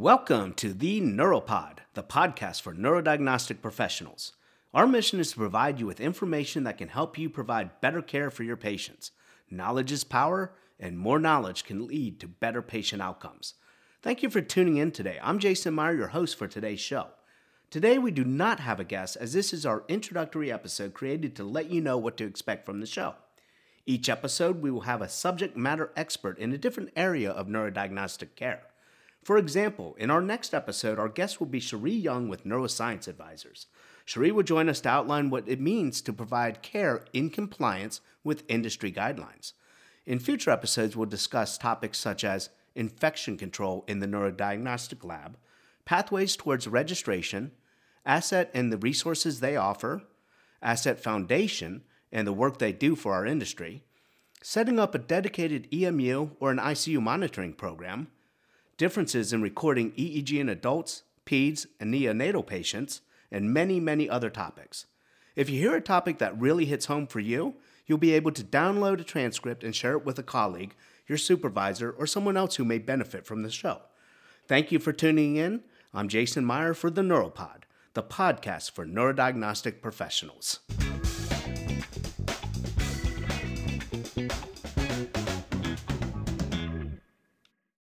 Welcome to the Neuropod, the podcast for neurodiagnostic professionals. Our mission is to provide you with information that can help you provide better care for your patients. Knowledge is power, and more knowledge can lead to better patient outcomes. Thank you for tuning in today. I'm Jason Meyer, your host for today's show. Today, we do not have a guest, as this is our introductory episode created to let you know what to expect from the show. Each episode, we will have a subject matter expert in a different area of neurodiagnostic care. For example, in our next episode, our guest will be Cherie Young with Neuroscience Advisors. Cherie will join us to outline what it means to provide care in compliance with industry guidelines. In future episodes, we'll discuss topics such as infection control in the neurodiagnostic lab, pathways towards registration, ASET and the resources they offer, ASET Foundation and the work they do for our industry, setting up a dedicated EMU or an ICU monitoring program, differences in recording EEG in adults, peds, and neonatal patients, and many, many other topics. If you hear a topic that really hits home for you, you'll be able to download a transcript and share it with a colleague, your supervisor, or someone else who may benefit from the show. Thank you for tuning in. I'm Jason Meyer for the Neuropod, the podcast for neurodiagnostic professionals.